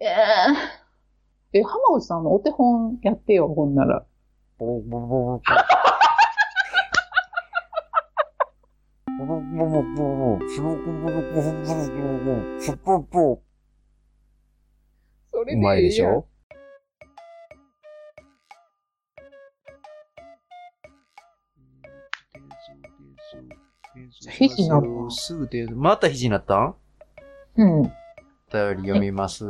えええ、浜内さんのお手本やってよ、ほんなら。それうまいでしょ肘になったすぐ出る。また肘になったん。うん。お便り読みます。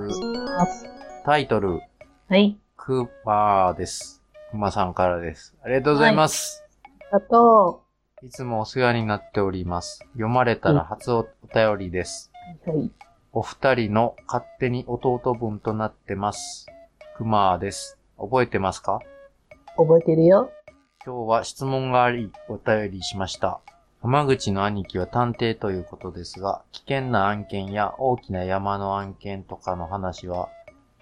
タイトル、はい。クマです。クマさんからです。ありがとうございます。あと、い、つもお世話になっております。読まれたら初お便りです。はい。お二人の勝手に弟分となってます。クマです。覚えてますか？覚えてるよ。今日は質問があり、お便りしました。浜口の兄貴は探偵ということですが、危険な案件や大きな山の案件とかの話は、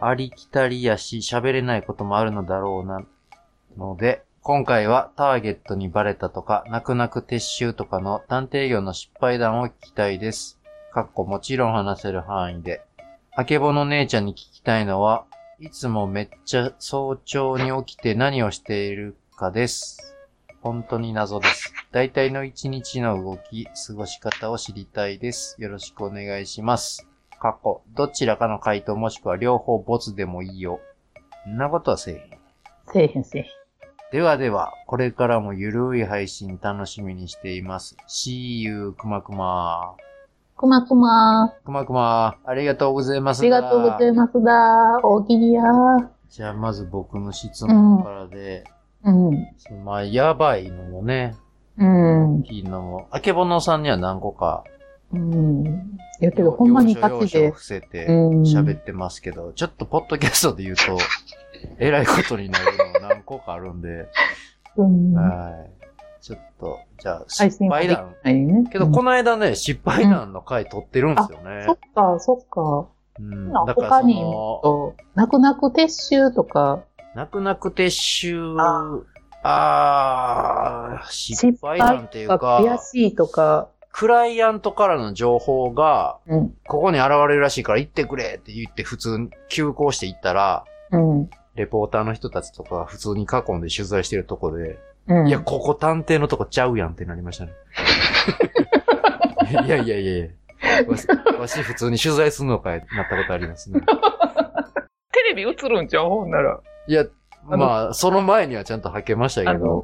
ありきたりやし喋れないこともあるのだろうな、ので、今回はターゲットにバレたとか、泣く泣く撤収とかの探偵業の失敗談を聞きたいです。かっこもちろん話せる範囲で。あけぼの姉ちゃんに聞きたいのは、いつもめっちゃ早朝に起きて何をしているかです。本当に謎です。大体の一日の動き、過ごし方を知りたいです。よろしくお願いします。過去、どちらかの回答もしくは両方ボツでもいいよ。んなことはせえへん。せえへんせえへん。ではでは、これからもゆるい配信楽しみにしています。See you, くまくま。くまくまくまくま、ありがとうございます。ありがとうございますだ。大きにやじゃあ、まず僕の質問からで、うん。そのまあ、やばいのもね、うん大。きいのも、あけぼのさんには何個か、うん。やけど、ほんまにガチで。伏せてうん喋ってますけど、ちょっとポッドキャストで言うと、えらいことになるのが何個かあるんで、うん。はい。ちょっと、じゃあ、配失敗談。ね。けど、うんこの間ね、失敗談の回撮ってるんですよねそ。っか、そっか。うん。だから他に泣く泣く撤収とか、泣く泣く撤収、ああー、失失敗敗談っていうとか、か、悔しいとか、クライアントからの情報が、うん。ここに現れるらしいから行ってくれって言って普通に急行して行ったら、うん。レポーターの人たちとかが普通に囲んで取材してるとこで、うん。いや、ここ探偵のとこちゃうやんってなりましたね。いやいやいやいやわし、わし普通に取材するのかいなったことありますね。テレビ映るんちゃうほんなら。いや、あのまあ、その前にはちゃんと履けましたけど、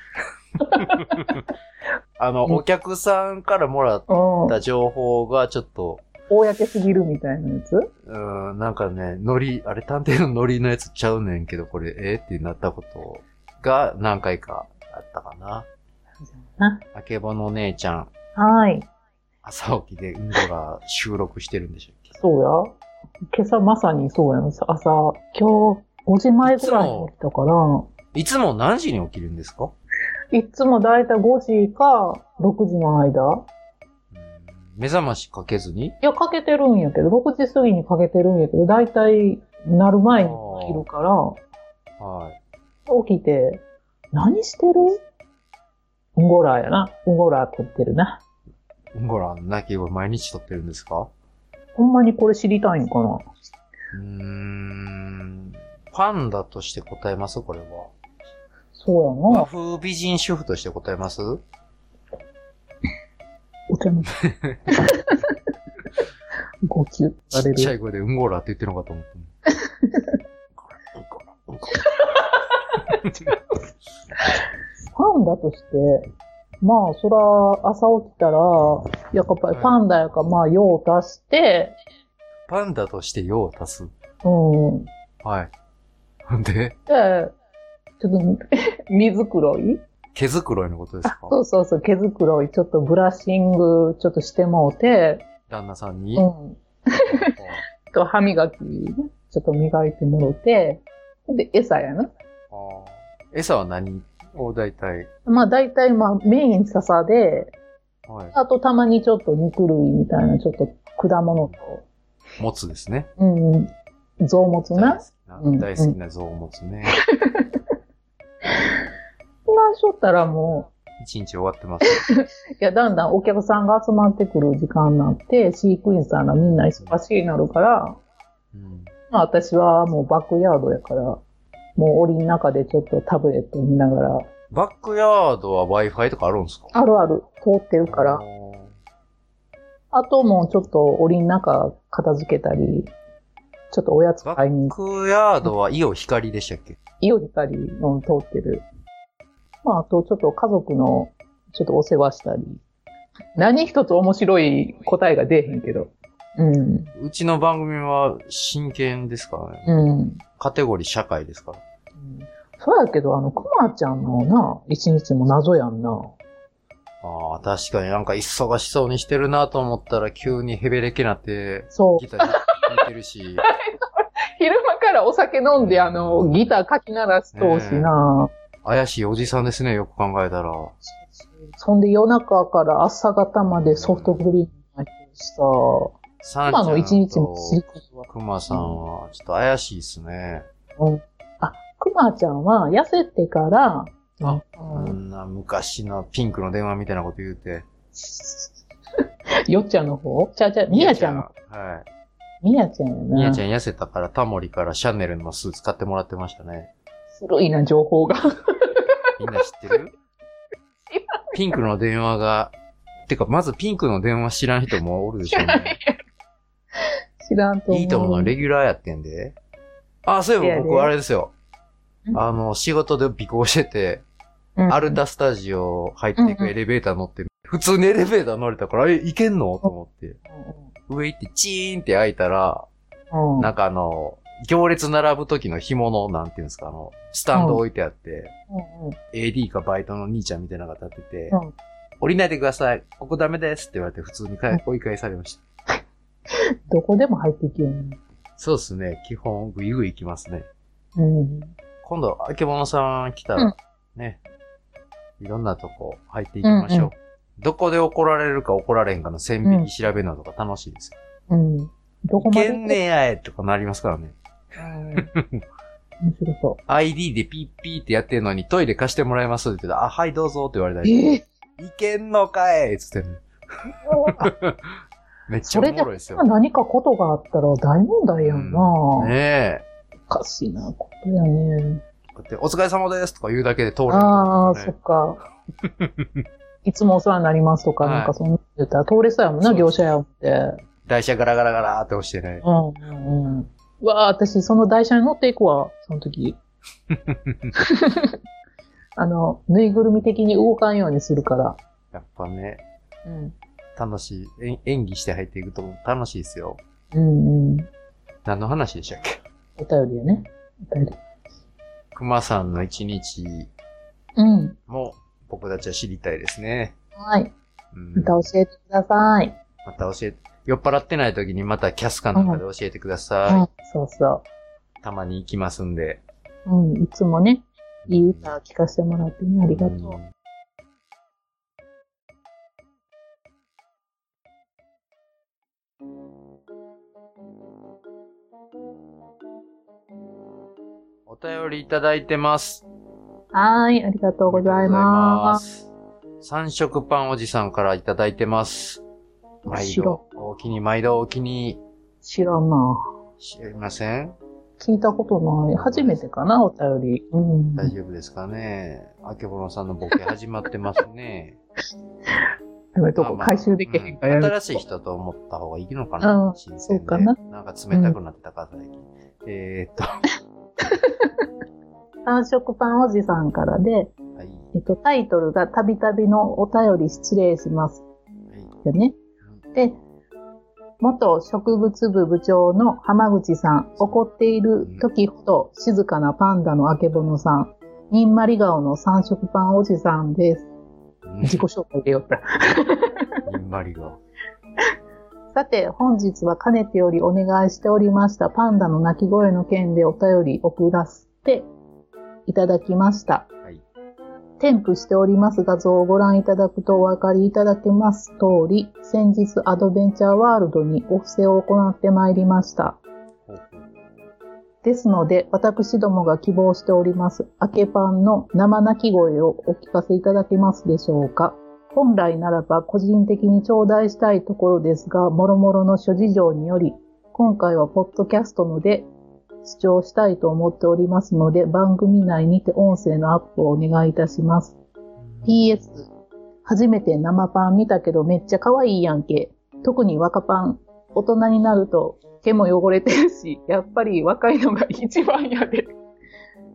あの、うんお客さんからもらっうん。た情報がちょっと、公すぎるみたいなやつ？うん、なんかね、ノリ、あれ探偵のノリのやつちゃうねんけど、これ、えってなったことが何回かあったかな。な。あけぼの姉ちゃん、はい。朝起きでうんこが収録してるんでしょっけ？そうや。今朝まさにそうやん。朝、今日5時前ぐらいに起きたから、いつも何時に起きるんですか？いつもだいたい5時か6時の間。うん。目覚ましかけずに？いや、かけてるんやけど、6時過ぎにかけてるんやけど、だいたいなる前に起きるから、はい。起きて、何してる？うんごらやな。うんごら撮ってるな。うんごら、泣き声毎日撮ってるんですか？ほんまにこれ知りたいんかな。うーん。パンダとして答えます？これは。そうや和な。風美人主婦として答えます？お茶の。号泣さ。ちっちゃい声でうんごらって言ってるのかと思った。うんこパンダとして、まあ、そら、朝起きたら、やっぱりパンダやから、まあ、用を足して、パンダとして用を足す。うん。はい。んで、で、ちょっと、水黒い？毛づくろいのことですか？そうそうそう、毛づくろい、ちょっとブラッシング、ちょっとしてもうて、旦那さんに？うん。と歯磨き、ちょっと磨いてもろて、で、餌やな。あー。餌は何を大体？まあ、大体、まあ、メイン笹で、はい。あとたまにちょっと肉類みたいな、ちょっと果物と、もつですね。うんうん、臓物な大好。きな、うん大好きな象もつね。そんなんしょったらも一日終わってます。う、いや、だんだんお客さんが集まってくる時間になって、飼育員さんがみんな忙しいになるから、うん。まあ私はもうバックヤードやから、もう檻の中でちょっとタブレット見ながら、バックヤードは Wi-Fi とかあるんですか？あるある、通ってるから。あともうちょっと檻の中片付けたり、ちょっとおやつバ買いにックヤードはイオ光でしたっけ？イオ光の通ってる。まあ、あとちょっと家族のちょっとお世話したり。何一つ面白い答えが出えへんけど。うん。うちの番組は真剣ですからね。うん。カテゴリー社会ですから。そうやけど、あの、くまちゃんのな、一日も謎やんな。ああ、確かになんか忙しそうにしてるなと思ったら急にヘベレケなってそうギ。ターてるし。昼間からお酒飲んで、あの、ギター書き鳴らしとうしな。怪しいおじさんですね、よく考えたら。そんで夜中から朝方までソフトクリーム入ってるしさ。今の一日もするとことは。クマさんはちょっと怪しいですね。うん。あ、くまちゃんは痩せてから、あうんこんな昔のピンクの電話みたいなこと言うて。よっちゃんの方？ちゃうちゃう、みやちゃんの。はい。みやちゃんやな。みやちゃん痩せたからタモリからシャネルのスーツ買ってもらってましたね。古いな、情報が。みんな知ってる？ピンクの電話が、てか、まずピンクの電話知らん人もおるでしょうね。知らんと思う。いいと思うのレギュラーやってんで。あ、そういえば僕あれですよ。んあの、仕事で尾行してて、うんアルタスタジオ入っていくエレベーター乗って、普通にエレベーター乗れたから、え、いけんの？と思って。上行ってチーンって開いたら、うんうんなんかあの、行列並ぶ時の紐の、なんていうんですか、あの、スタンド置いてあって、うんうん AD かバイトの兄ちゃんみたいなのが立ってて、うん降りないでください。ここダメですって言われて普通にか追い返されました。どこでも入っていけるね。そうですね。基本、ぐいぐい行きますね。うん。今度、あけぼのさん来たら、うんね、いろんなとこ入っていきましょう。うんうんどこで怒られるか怒られへんかの線引き調べるのとか楽しいですよ。うん。どこいまでけんねやえとかなりますからね。う ん面白そ ID でピッピーってやってるのにトイレ貸してもらえますって言って、あ、はいどうぞって言われたう。り。ええいけんのかいっつってね。めっちゃおそれでもろいですよ。何かことがあったら大問題やんな。うんねえ。おかしいなことやね。こうやってお疲れ様ですとか言うだけで通る、ああ、ねそっか。いつもお世話になりますとか、はいなんかそんな言ったら通れそうやもんな、そうです業者やって。台車ガラガラガラって押してね。うん、うん、うん。うわあ、私、その台車に乗っていくわ、その時。あの、ぬいぐるみ的に動かんようにするから。やっぱね、うん。楽しい。演演技して入っていくと楽しいですよ。うん、うん。何の話でしたっけ？お便りやね。お便り。熊さんの一日うん。も僕たちは知りたいですね。はい。うんまた教えてください。また教えて、酔っ払ってない時にまたキャスかなんかで教えてください。うん、そうそたまに行きますんで。う。うん、いつもね、いい歌聞かせてもらってね、ありがとう。うんお便りいただいてます。はーい、ありがとうございます。す。三色パンおじさんからいただいてます。毎度白、お気に、毎度お気に、知らんな。知りません？聞いたことない。初めてかな、お便り。うん。大丈夫ですかね？あけぼのさんのボケ始まってますね。やめとこ、まあまあ回収できへんからやうんめ新しい人と思った方がいいのかうなん新鮮でそうかななんか冷たくなってたから最近。えーっと、三色パンおじさんからで、はい。えっと、タイトルがたびたびのお便り失礼します。はいよね。で、元植物部部長の浜口さん、怒っている時ほど静かなパンダのあけぼのさん、にんまり顔の三色パンおじさんです。うん自己紹介でよった。にんまりが。さて、本日はかねてよりお願いしておりましたパンダの鳴き声の件でお便り送らせていただきました。はい。添付しております画像をご覧いただくとお分かりいただけます通り、先日アドベンチャーワールドにお布施を行ってまいりました。ですので、私どもが希望しております、アケパンの生鳴き声をお聞かせいただけますでしょうか本来ならば個人的に頂戴したいところですが、諸々の諸事情により、今回はポッドキャストので視聴したいと思っておりますので、番組内にて音声のアップをお願いいたします。PS、初めて生パン見たけどめっちゃ可愛いやんけ。特に若パン、大人になると毛も汚れてるし、やっぱり若いのが一番やで。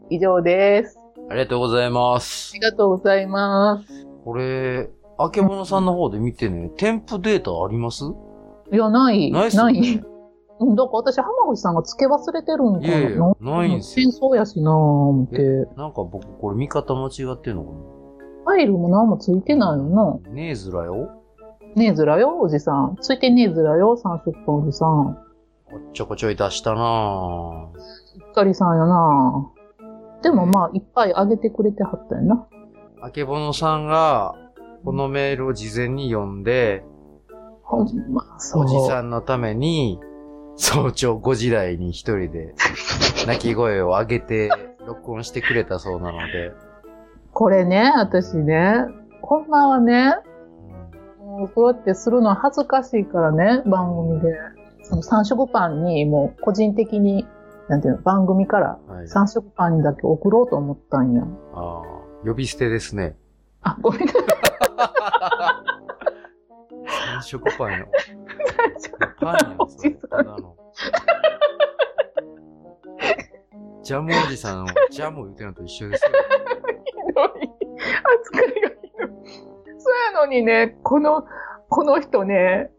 以上です。ありがとうございますあり。がとうございます。これ、あけぼのさんの方で見てね、添付データあります？いや、ない。ないっすよねうんだから私、浜口さんが付け忘れてるんかな。いやいやないんすよ戦争やしなぁ、思って。なんか僕これ見方間違ってんのかファイルも何もついてないよな。なねえずらよねえずらよ、おじさん。ついてねえずらよ、三色パンおじさん。おっちょこちょい出したなぁ。しっかりさんやなでもまあ、いっぱいあげてくれてはったよな。あけぼのさんが、このメールを事前に読んで、ほんま、そう。おじさんのために、早朝5時台に一人で、泣き声を上げて、録音してくれたそうなので、これね、私ね、ほんまはね、もうそうやってするのは恥ずかしいからね、番組で。その三色パンにもう個人的に、なんていうの、番組からはい。三色パンにだけ送ろうと思ったんや。ああ、呼び捨てですね。あ、ごめんなさい。三色パンよ。パンやん、それ。ただの。ジャムおじさんをジャム言ってるのと一緒ですよ。ひどい。扱いがひどい。そうやのにね、この、この人ね、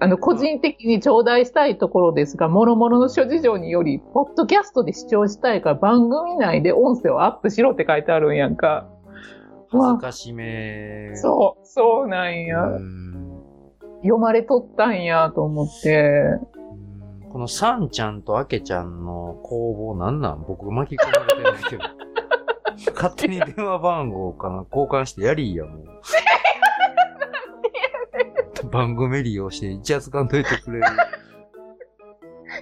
あの、個人的に頂戴したいところですが、諸々の諸事情により、ポッドキャストで視聴したいから番組内で音声をアップしろって書いてあるんやんか。恥ずかしめ。そう、そうなんうや。ん。読まれとったんやと思って。うんこのサンちゃんとアケちゃんの攻防なんなん？僕巻き込まれてないけど。勝手に電話番号かな交換してやりいや、もう。番組利用して一発かんといてくれる。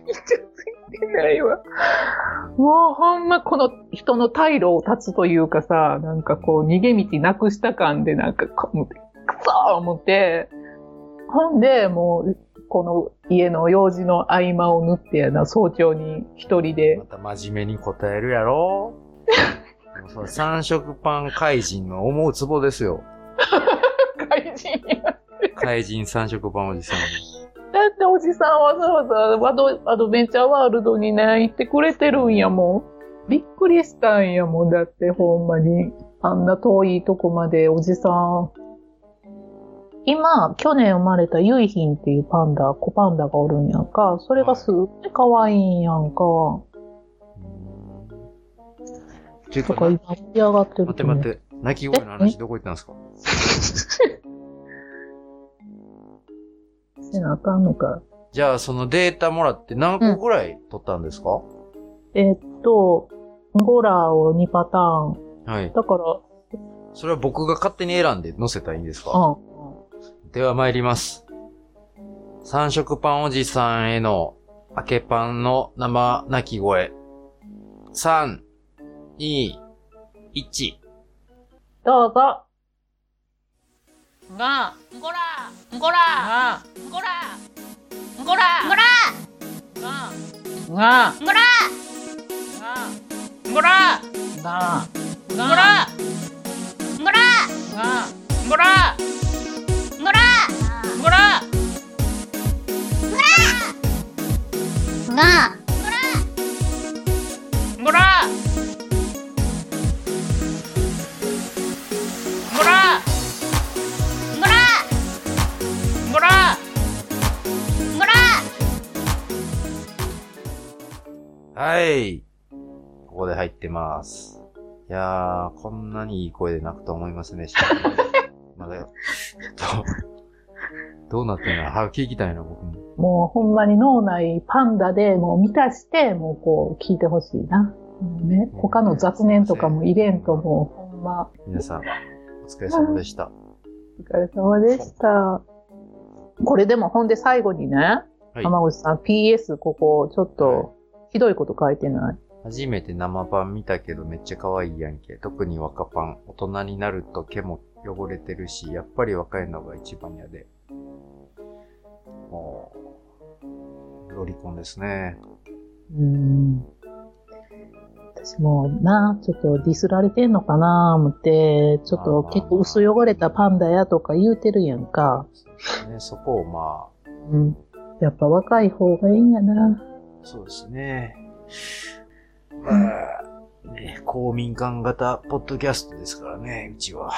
一応ついてないわ。もうほんまこの人の退路を断つというかさ、なんかこう逃げ道なくした感でなんかこう、くそー思って、ほんでもうこの家の用事の合間を縫ってやな、早朝に一人でま。た真面目に答えるやろ 三色パン怪人の思うツボですよ。怪人や。怪人三色パンおじさん。だっておじさんわざわざアドベンチャーワールドにね、行ってくれてるんやもん。びっくりしたんやもん。だってほんまに。あんな遠いとこまでおじさん。今、去年生まれたユイヒンっていうパンダ、子パンダがおるんやんか。それがすっごい可愛いんやんか。ていうかとか今盛り上がってる待って待って、泣き声の話どこ行ったんですか？せなあかんのか。じゃあそのデータもらって何個ぐらい取ったんですか、えっと、ゴラを2パターン。はい。だから、それは僕が勝手に選んで載せたらいいんですか？うん。では参ります。三色パンおじさんへの明けパンの生泣き声。3、2、1。どうぞ。が、ゴラごら、が、ゴラゴラゴラが、が、ゴラが、ゴラが、ゴラが、ゴラが、ゴラごら、ゴラが、ゴラゴラごら、ゴラごら、はい。ここで入ってます。いやー、こんなにいい声で泣くと思いますね。まだ、ちょっと、どうなってんの？早く聞きたいな、僕も。もうほんまに脳内パンダでもう満たして、もうこう聞いてほしいな。ね、他の雑念とかも入れんともうほんま、皆さん、お疲れ様でした。お疲れ様でした。これでもほんで最後にね、はい。浜口さん PS ここちょっはいとひどいこと書いてない？初めて生パン見たけどめっちゃ可愛いやんけ。特に若パン。大人になると毛も汚れてるし、やっぱり若いのが一番やで。もう、ロリコンですね。うーん。私もな、ちょっとディスられてんのかな思って、ちょっと結構薄汚れたパンダやとか言うてるやんか。ね、そこをまあ、うん。やっぱ若い方がいいんやな。そうですね。まあ、ね、公民館型ポッドキャストですからね、うちは。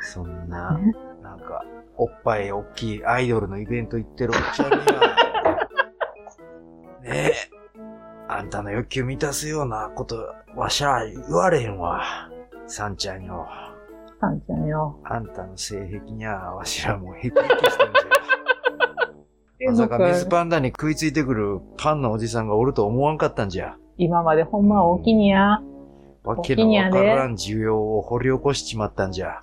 そんな、ねなんか、おっぱい大きいアイドルのイベント行ってるおっちゃんには、ねえ、あんたの欲求満たすようなこと、わしゃ言われへんわ。さんちゃんよ。さんちゃんよ。あんたの性癖にはわしらもうヘキヘキしてんじゃ。まさか水パンダに食いついてくるパンのおじさんがおると思わんかったんじゃ。今までほんま大きにや。わけのわからん需要を掘り起こしちまったんじゃ。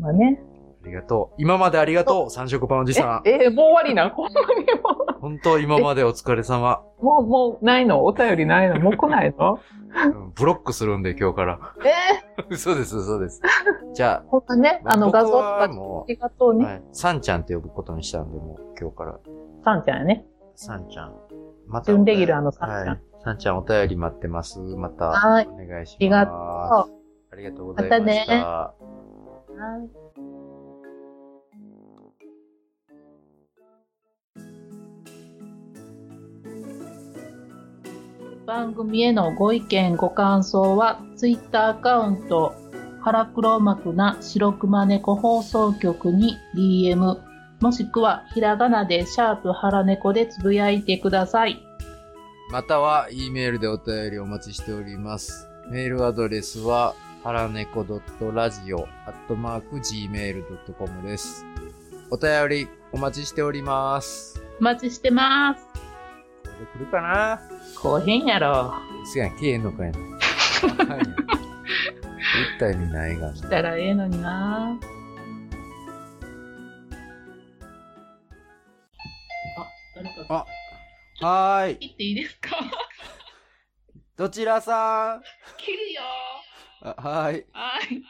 まね。ありがとう。今までありがとう、三色パンおじさん。え、え、もう終わりな。ほんまにも本当今までお疲れ様。う、もう、もうないの？お便りないの？もう来ないの？うんブロックするんで今日から。え？嘘です、嘘です。じゃほんまね。あ、あの画像とかもありがとうう、ね。はい、サンちゃんって呼ぶことにしたんで、もう今日から。さんちゃんやね。サンちゃん。ま準レギュラーのサンちゃんはい。サンちゃんお便り待ってます。また、はいお願いします。ありがとう。ありがとうございました。またはい番組へのご意見、ご感想は、ツイッターアカウント、腹黒幕な白熊猫放送局に DM、もしくはひらがなでシャープ腹猫でつぶやいてください。または、E メールでお便りお待ちしております。メールアドレスは、はらねこ .radio.gmail.com です。お便りお待ちしております。お待ちしてます。これ来るかな？こうへんやろ。すやん、消えんのかいな。はい。言った意味ないがな。来たらええのになあ、誰かあはーい。切っていいですか？どちらさん？切るよあはーい。はい。